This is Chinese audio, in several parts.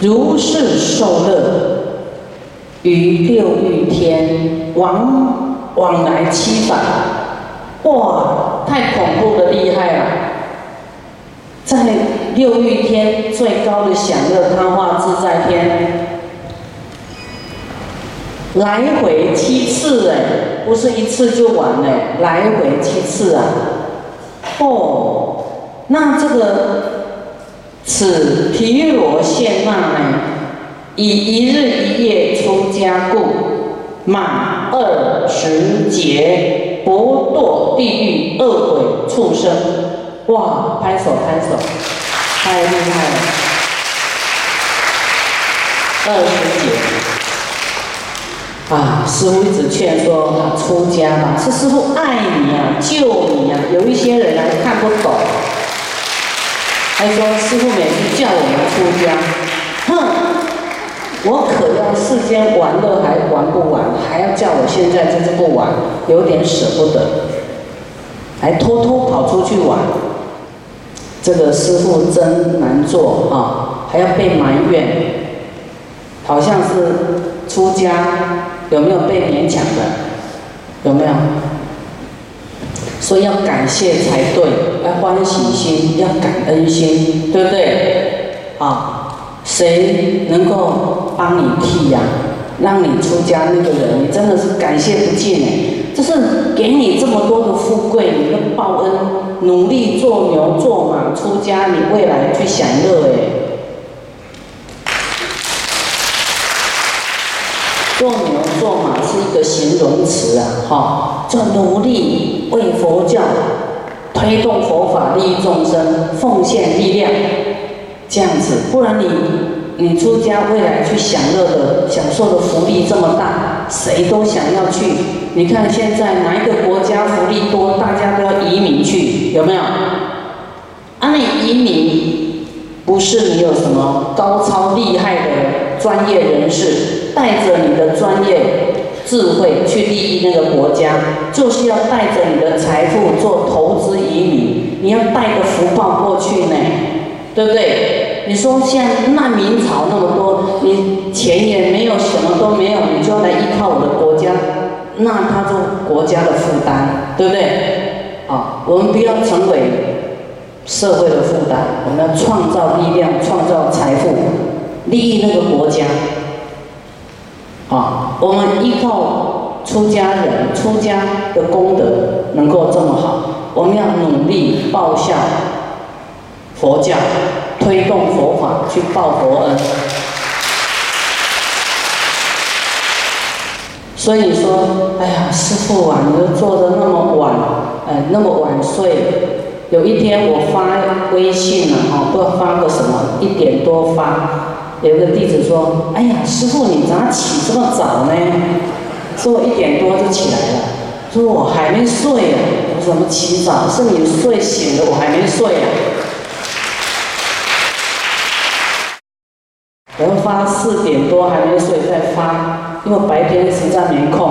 如是受乐，于六欲天往往来七返，哇，太恐怖的厉害了！在六欲天最高的享乐他化自在天，来回七次哎，不是一次就完了，来回七次啊！哦，那这个。此提罗现那呢，以一日一夜出家故，满二十劫不堕地狱恶鬼畜生。哇，拍手拍手，太厉害了！二十劫啊！师傅一直劝说出家嘛，是师傅爱你啊，救你啊。有一些人啊看不懂。还说师傅每次叫我们出家，哼，我可要世间玩乐还玩不完，还要叫我现在在这不玩，有点舍不得，还偷偷跑出去玩。这个师傅真难做啊，还要被埋怨，好像是出家有没有被勉强的？有没有？所以要感谢才对，要欢喜心，要感恩心，对不对？啊，谁能够帮你替呀？让你出家那个人，你真的是感谢不尽哎！这是给你这么多的富贵，你的报恩，努力做牛做马出家，你未来去享乐哎。做牛做马是一个形容词啊，哈，做努力为佛教推动佛法利益众生，奉献力量，这样子，不然你你出家未来去享乐的享受的福利这么大，谁都想要去。你看现在哪一个国家福利多，大家都要移民去，有没有？啊，你移民不是你有什么高超厉害的专业人士。带着你的专业智慧去利益那个国家，就是要带着你的财富做投资移民，你要带个福报过去呢，对不对？你说像难民潮那么多，你钱也没有，什么都没有，你就要来依靠我的国家，那他就国家的负担，对不对？啊，我们不要成为社会的负担，我们要创造力量，创造财富，利益那个国家。啊，我们依靠出家人出家的功德能够这么好，我们要努力报效佛教，推动佛法去报佛恩。所以说，哎呀，师傅啊，你都做的那么晚，呃，那么晚睡。有一天我发微信了，哈，不知道发个什么，一点多发。有一个弟子说：“哎呀，师傅，你咋起这么早呢？”说我一点多就起来了。说我还没睡呀。我怎么起早？是你睡醒了，我还没睡呀。我发四点多还没睡再发，因为白天实在没空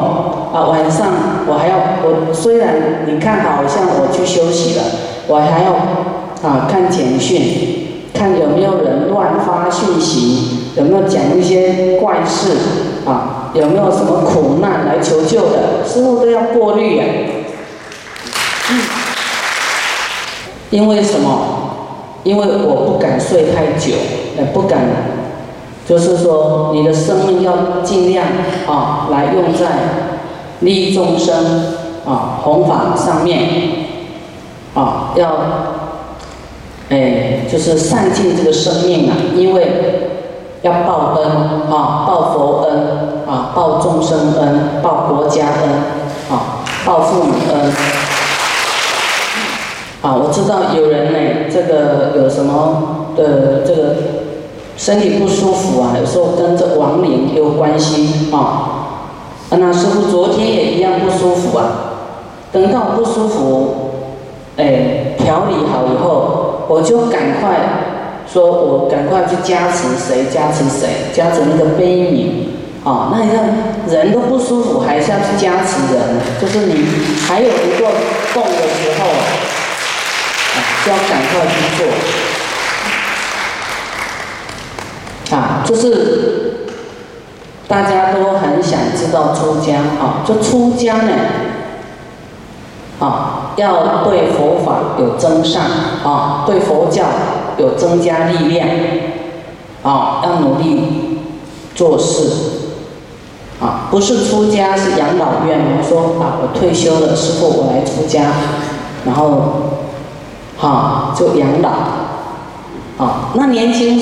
啊。晚上我还要，我虽然你看好像我去休息了，我还要啊看简讯。看有没有人乱发讯息，有没有讲一些怪事啊？有没有什么苦难来求救的？师傅都要过滤呀。因为什么？因为我不敢睡太久，也不敢，就是说你的生命要尽量啊来用在利益众生啊弘法上面啊要。哎，就是善尽这个生命啊，因为要报恩啊，报佛恩啊，报众生恩，报国家恩啊，报父母恩。啊，我知道有人呢，这个有什么的这个身体不舒服啊，有时候跟这亡灵有关系啊。那师傅昨天也一样不舒服啊，等到不舒服，哎，调理好以后。我就赶快说，我赶快去加持谁？加持谁？加持那个悲悯啊！那你看人都不舒服，还是要去加持人？就是你还有一个动的时候，啊就要赶快去做啊！就是大家都很想知道出家啊，就出家呢，啊，要对佛法有增上啊，对佛教有增加力量啊，要努力做事。啊，不是出家是养老院。我说啊，我退休了，师傅我来出家，然后，哈就养老。啊，那年轻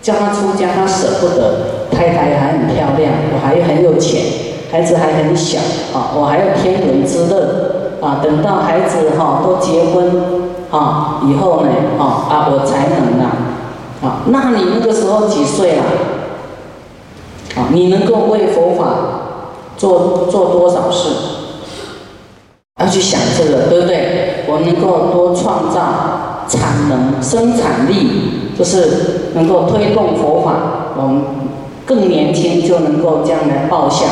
叫他出家，他舍不得，太太还很漂亮，我还很有钱，孩子还很小，啊，我还有天伦之乐，啊，等到孩子哈都结婚，啊，以后呢，啊啊我才能啊，啊，那你那个时候几岁了？啊，你能够为佛法做做多少事？要去想这个，对不对？我能够多创造产能、生产力，就是能够推动佛法。我们更年轻就能够将来报效。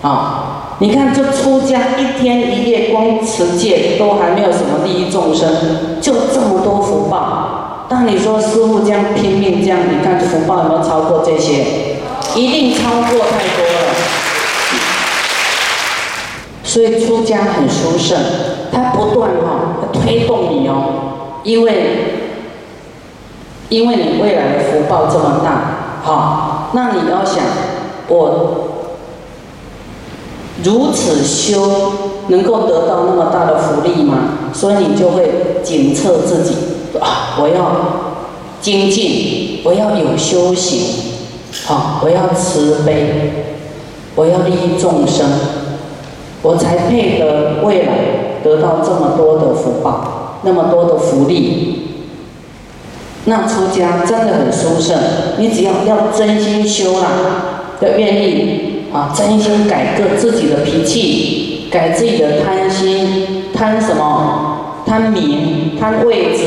啊，你看这出家一天一夜光持戒都还没有什么利益众生，就这么多福报。但你说师傅这样拼命这样，你看福报有没有超过这些？一定超过太多了，所以出家很殊胜，它不断哈推动你哦，因为因为你未来的福报这么大，好，那你要想我如此修能够得到那么大的福利吗？所以你就会检测自己啊，我要精进，我要有修行。好，我要慈悲，我要利益众生，我才配得未来得到这么多的福报，那么多的福利。那出家真的很殊胜，你只要要真心修啦，要愿意啊，真心改个自己的脾气，改自己的贪心，贪什么？贪名，贪位置，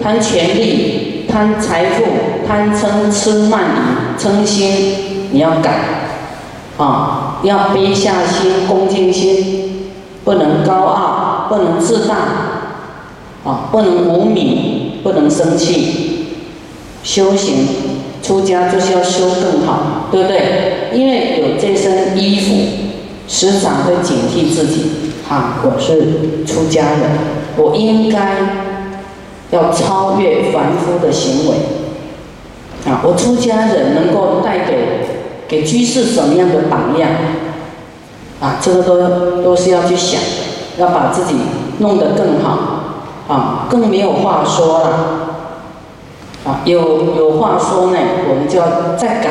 贪权力，贪财富，贪嗔痴慢疑。嗔心你要改，啊，要卑下心、恭敬心，不能高傲，不能自大，啊，不能无名，不能生气。修行出家就是要修更好，对不对？因为有这身衣服，时常会警惕自己，啊，我是出家人，我应该要超越凡夫的行为。啊，我出家人能够带给给居士什么样的榜样？啊，这个都都是要去想的，要把自己弄得更好，啊，更没有话说了，有有话说呢，我们就要再改。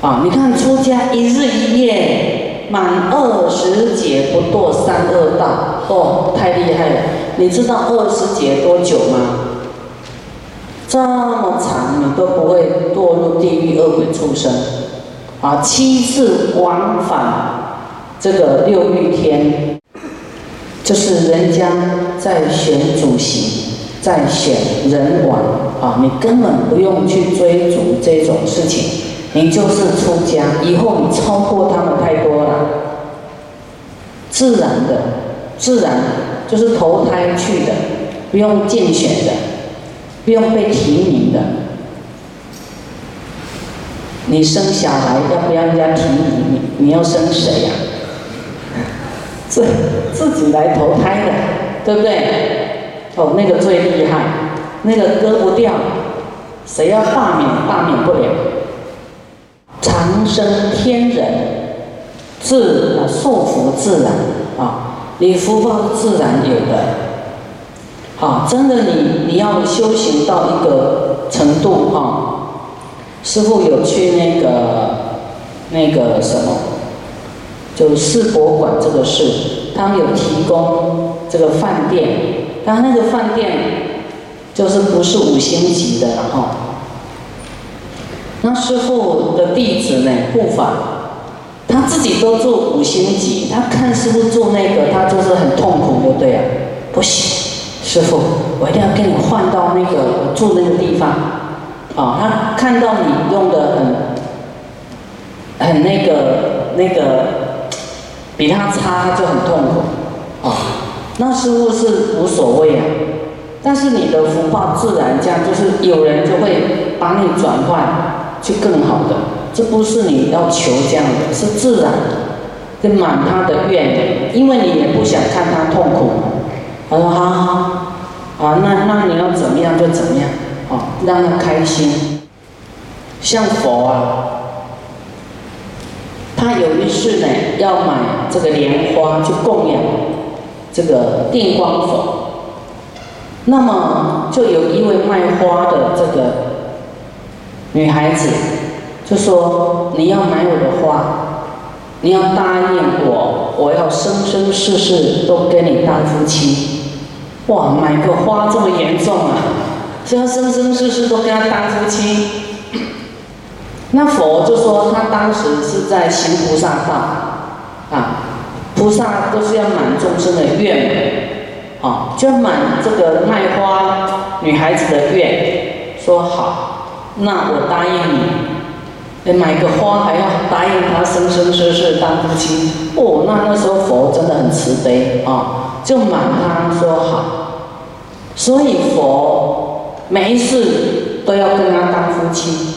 啊，你看出家一日一夜满二十劫不堕三恶道，哦，太厉害了！你知道二十劫多久吗？这么长，你都不会堕入地狱恶鬼畜生，啊，七次往返这个六欲天，就是人家在选主席，在选人王，啊，你根本不用去追逐这种事情，你就是出家，以后你超过他们太多了，自然的，自然就是投胎去的，不用竞选的。不用被提名的，你生小孩要不要人家提名你？你要生谁呀？自自己来投胎的，对不对？哦，那个最厉害，那个割不掉，谁要罢免罢免不了。长生天人，自啊束缚自然啊，你福报自然有的。啊，真的，你你要修行到一个程度哈，师傅有去那个那个什么，就世博馆这个事，他们有提供这个饭店，但那个饭店就是不是五星级的了哈。那师傅的弟子呢，护法，他自己都住五星级，他看师傅住那个，他就是很痛苦，不对啊，不行。师傅，我一定要跟你换到那个住那个地方，啊，他看到你用的很，很那个那个，比他差，他就很痛苦，啊，那师傅是无所谓啊，但是你的福报自然这样，就是有人就会把你转换去更好的，这不是你要求这样的，是自然的，跟满他的愿，因为你也不想看他痛苦。他说好好，啊，那那你要怎么样就怎么样，啊，让他开心。像佛啊，他有一次呢要买这个莲花去供养这个定光佛。那么就有一位卖花的这个女孩子，就说：“你要买我的花，你要答应我，我要生生世世都跟你当夫妻。”哇，买个花这么严重啊！是要生生世世都跟他当夫妻？那佛就说他当时是在行菩萨道啊，菩萨都是要满众生的愿。啊，就满这个卖花女孩子的愿，说好，那我答应你，买个花还要答应他生生世世当夫妻。哦，那那时候佛真的很慈悲啊，就满他说好。所以佛每一次都要跟他当夫妻，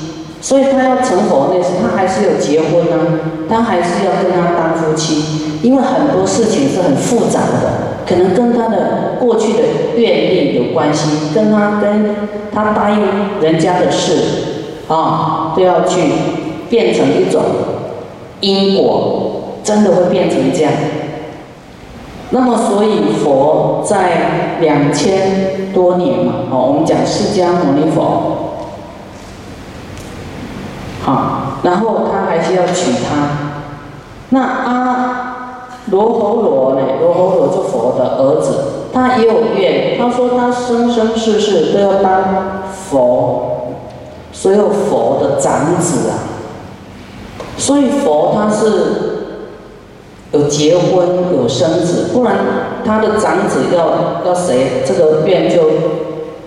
所以他要成佛那时，他还是有结婚呢，他还是要跟他当夫妻，因为很多事情是很复杂的。可能跟他的过去的愿力有关系，跟他跟他答应人家的事，啊，都要去变成一种因果，真的会变成这样。那么，所以佛在两千多年嘛，哦，我们讲释迦牟尼佛，好，然后他还是要娶她，那阿。罗侯罗呢？罗侯罗就佛的儿子，他也有愿。他说他生生世世都要当佛，所有佛的长子啊。所以佛他是有结婚有生子，不然他的长子要要谁，这个愿就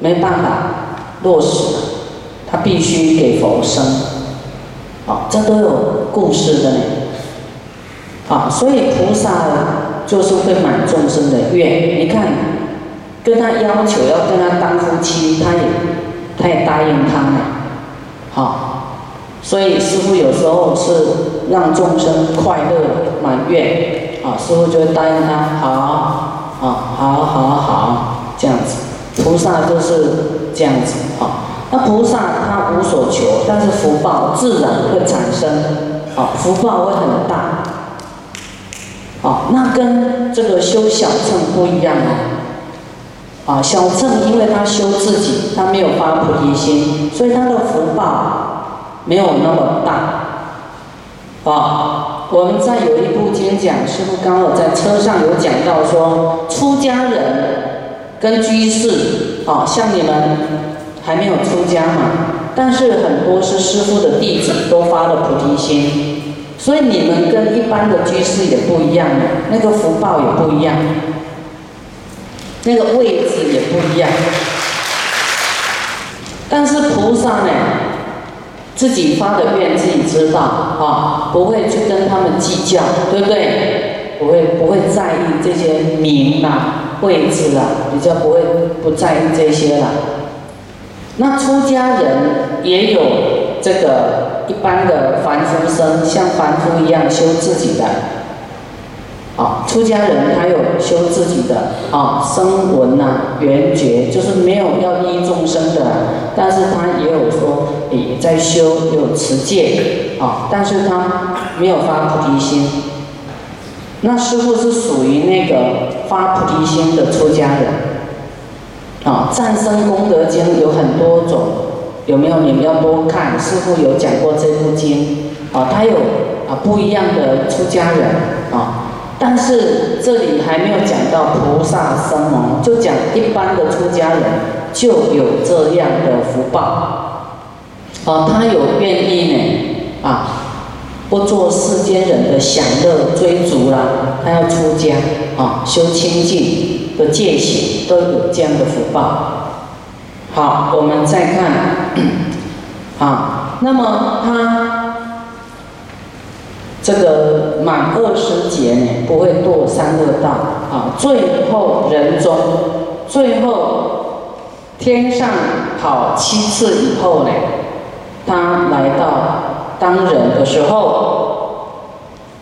没办法落实了。他必须给佛生，啊，这都有故事的呢。啊，所以菩萨就是会满众生的愿。你看，跟他要求要跟他当夫妻，他也他也答应他了。好，所以师傅有时候是让众生快乐满愿，啊，师傅就会答应他，好，啊，好好好，这样子。菩萨就是这样子，啊，那菩萨他无所求，但是福报自然会产生，啊，福报会很大。啊，那跟这个修小乘不一样哦。啊，小乘因为他修自己，他没有发菩提心，所以他的福报没有那么大。啊，我们在有一部经讲，师傅刚好在车上有讲到说，出家人跟居士，啊，像你们还没有出家嘛，但是很多是师傅的弟子，都发了菩提心。所以你们跟一般的居士也不一样，那个福报也不一样，那个位置也不一样。但是菩萨呢，自己发的愿自己知道啊，不会去跟他们计较，对不对？不会不会在意这些名啊、位置啊，比较不会不在意这些了。那出家人也有这个。一般的凡夫生像凡夫一样修自己的，啊，出家人他有修自己的啊，声闻呐、缘觉，就是没有要依众生的，但是他也有说也在修，有持戒啊，但是他没有发菩提心。那师傅是属于那个发菩提心的出家人，啊，《战胜功德经》有很多种。有没有？你们要多看，师傅有讲过这部经啊，他有啊不一样的出家人啊，但是这里还没有讲到菩萨生哦，就讲一般的出家人就有这样的福报啊，他有愿意呢啊，不做世间人的享乐追逐啦，他要出家啊，修清净的戒行都有这样的福报。好，我们再看，啊，那么他这个满二十劫呢，不会堕三恶道，啊，最后人中，最后天上跑七次以后呢，他来到当人的时候，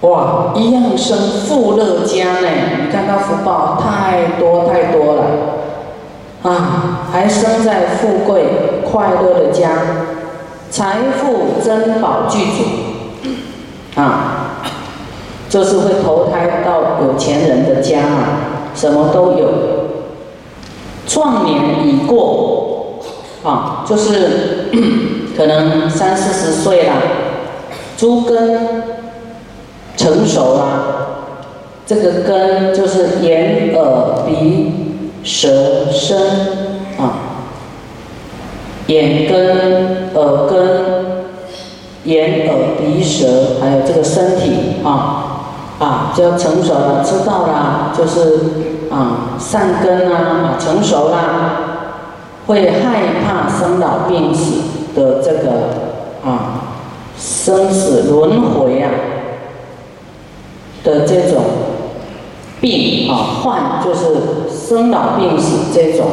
哇，一样生富乐家呢。你看他福报太多太多了，啊，还生在富贵快乐的家，财富珍宝具足，啊，就是会投胎到有钱人的家啊，什么都有。壮年已过，啊，就是 可能三四十岁了，猪根成熟了，这个根就是眼、耳、鼻、舌、身，啊，眼根、耳根、眼、耳、鼻、舌，还有这个身体，啊，啊，就要成熟了，知道了，就是。啊，善根啊，成熟啦，会害怕生老病死的这个啊，生死轮回啊的这种病啊，患就是生老病死这种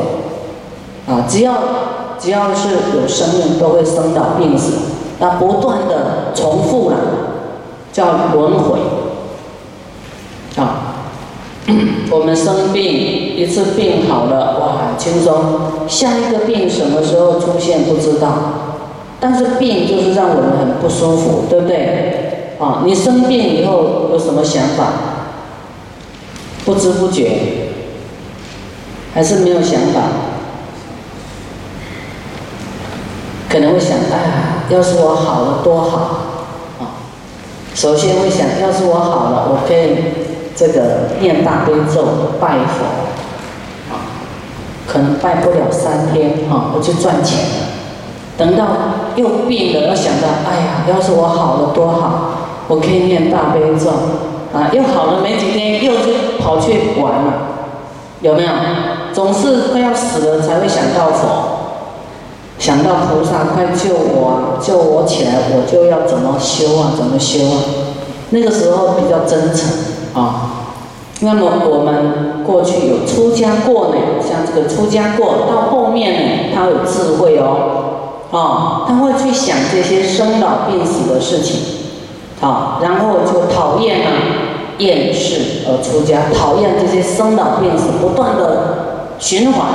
啊，只要只要是有生命，都会生老病死，那不断的重复了，叫轮回啊。我们生病一次病好了，哇，轻松。下一个病什么时候出现不知道，但是病就是让我们很不舒服，对不对？啊，你生病以后有什么想法？不知不觉，还是没有想法？可能会想，哎，要是我好了多好啊！首先会想，要是我好了，我可以。这个念大悲咒拜佛，啊，可能拜不了三天，哈，我就赚钱了。等到又病了，要想到，哎呀，要是我好了多好，我可以念大悲咒，啊，又好了没几天，又去跑去玩了，有没有？总是快要死了才会想到佛，想到菩萨快救我啊，救我起来，我就要怎么修啊，怎么修啊？那个时候比较真诚。啊，那么我们过去有出家过呢，像这个出家过，到后面呢，他有智慧哦，啊，他会去想这些生老病死的事情，啊，然后就讨厌啊，厌世而出家，讨厌这些生老病死不断的循环，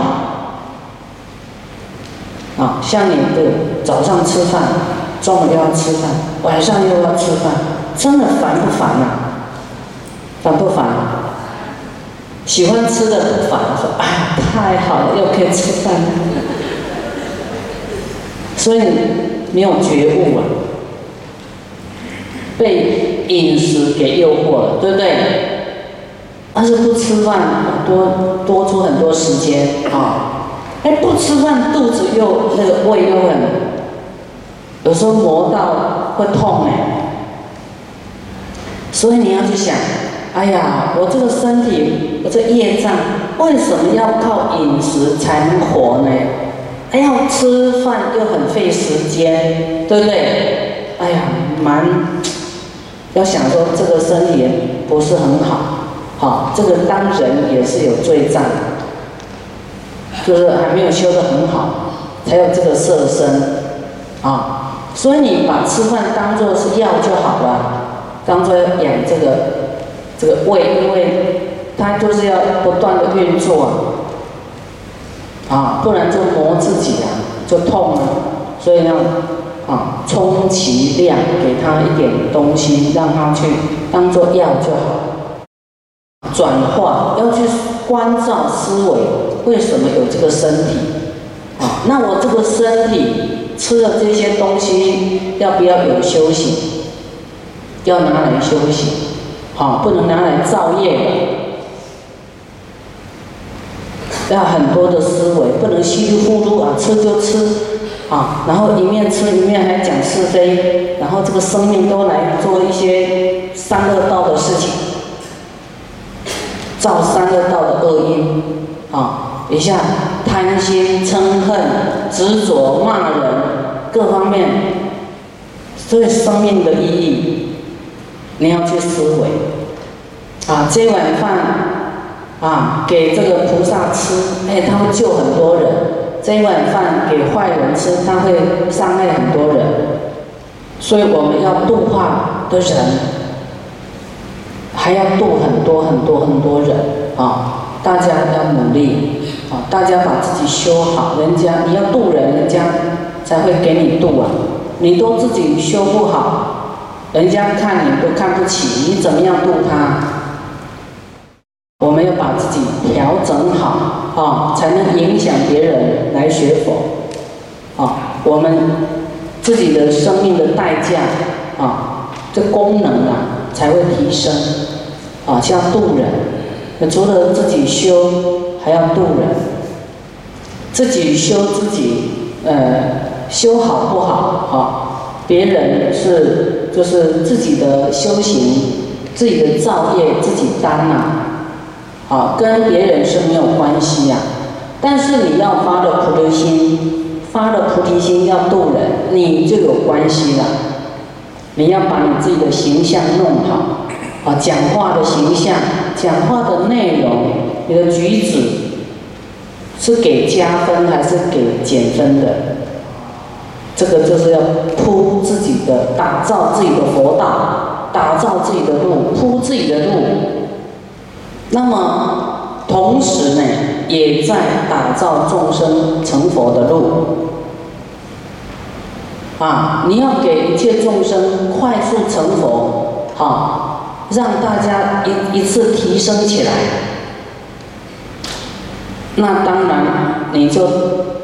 啊，像你的早上吃饭，中午又要吃饭，晚上又要吃饭，真的烦不烦啊？烦不烦？喜欢吃的不烦，说哎呀太好了，又可以吃饭了。所以没有觉悟啊，被饮食给诱惑了，对不对？但是不吃饭，多多出很多时间啊。哎，不吃饭，肚子又那个胃又很，有时候磨到会痛哎。所以你要去想。哎呀，我这个身体，我这业障，为什么要靠饮食才能活呢？哎呀，吃饭又很费时间，对不对？哎呀，蛮要想说这个身体不是很好，好，这个当人也是有罪障，就是还没有修得很好，才有这个色身啊。所以你把吃饭当做是药就好了，当做养这个。这个胃，因为它就是要不断的运作啊，啊，不然就磨自己啊，就痛了。所以呢啊，充其量给他一点东西，让他去当做药就好。转化要去关照思维，为什么有这个身体？啊，那我这个身体吃了这些东西，要不要有休息？要拿来休息。好，不能拿来造业，要很多的思维，不能稀里糊涂啊，吃就吃，啊，然后一面吃一面还讲是非，然后这个生命都来做一些三恶道的事情，造三恶道的恶因，啊，一下贪心嗔恨执着骂人，各方面，所以生命的意义。你要去思维，啊，这碗饭，啊，给这个菩萨吃，哎，他们救很多人，这一碗饭给坏人吃，他会伤害很多人，所以我们要度化的人，还要度很多很多很多人啊！大家要努力啊！大家把自己修好，人家你要度人，人家才会给你度啊！你都自己修不好，人家看你都看不起，你怎么样度他？我们要把自己调整好啊，才能影响别人来学佛啊。我们自己的生命的代价啊，这功能啊才会提升啊。像渡人，除了自己修，还要渡人。自己修自己，呃，修好不好啊？别人是就是自己的修行，自己的造业自己担呐。啊，啊跟别人是没有关系呀，但是你要发的菩提心，发的菩提心要度人，你就有关系了。你要把你自己的形象弄好，啊，讲话的形象，讲话的内容，你的举止，是给加分还是给减分的？这个就是要铺自己的，打造自己的佛道，打造自己的路，铺自己的路。那么，同时呢，也在打造众生成佛的路。啊，你要给一切众生快速成佛，好，让大家一一次提升起来。那当然，你就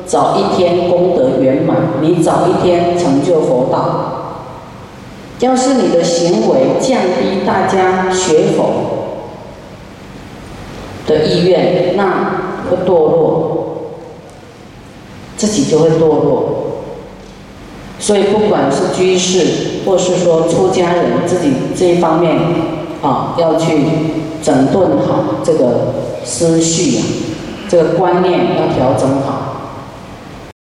早一天功德圆满，你早一天成就佛道。要是你的行为降低大家学佛。的意愿，那会堕落，自己就会堕落。所以，不管是居士，或是说出家人，自己这一方面啊，要去整顿好这个思绪啊，这个观念要调整好。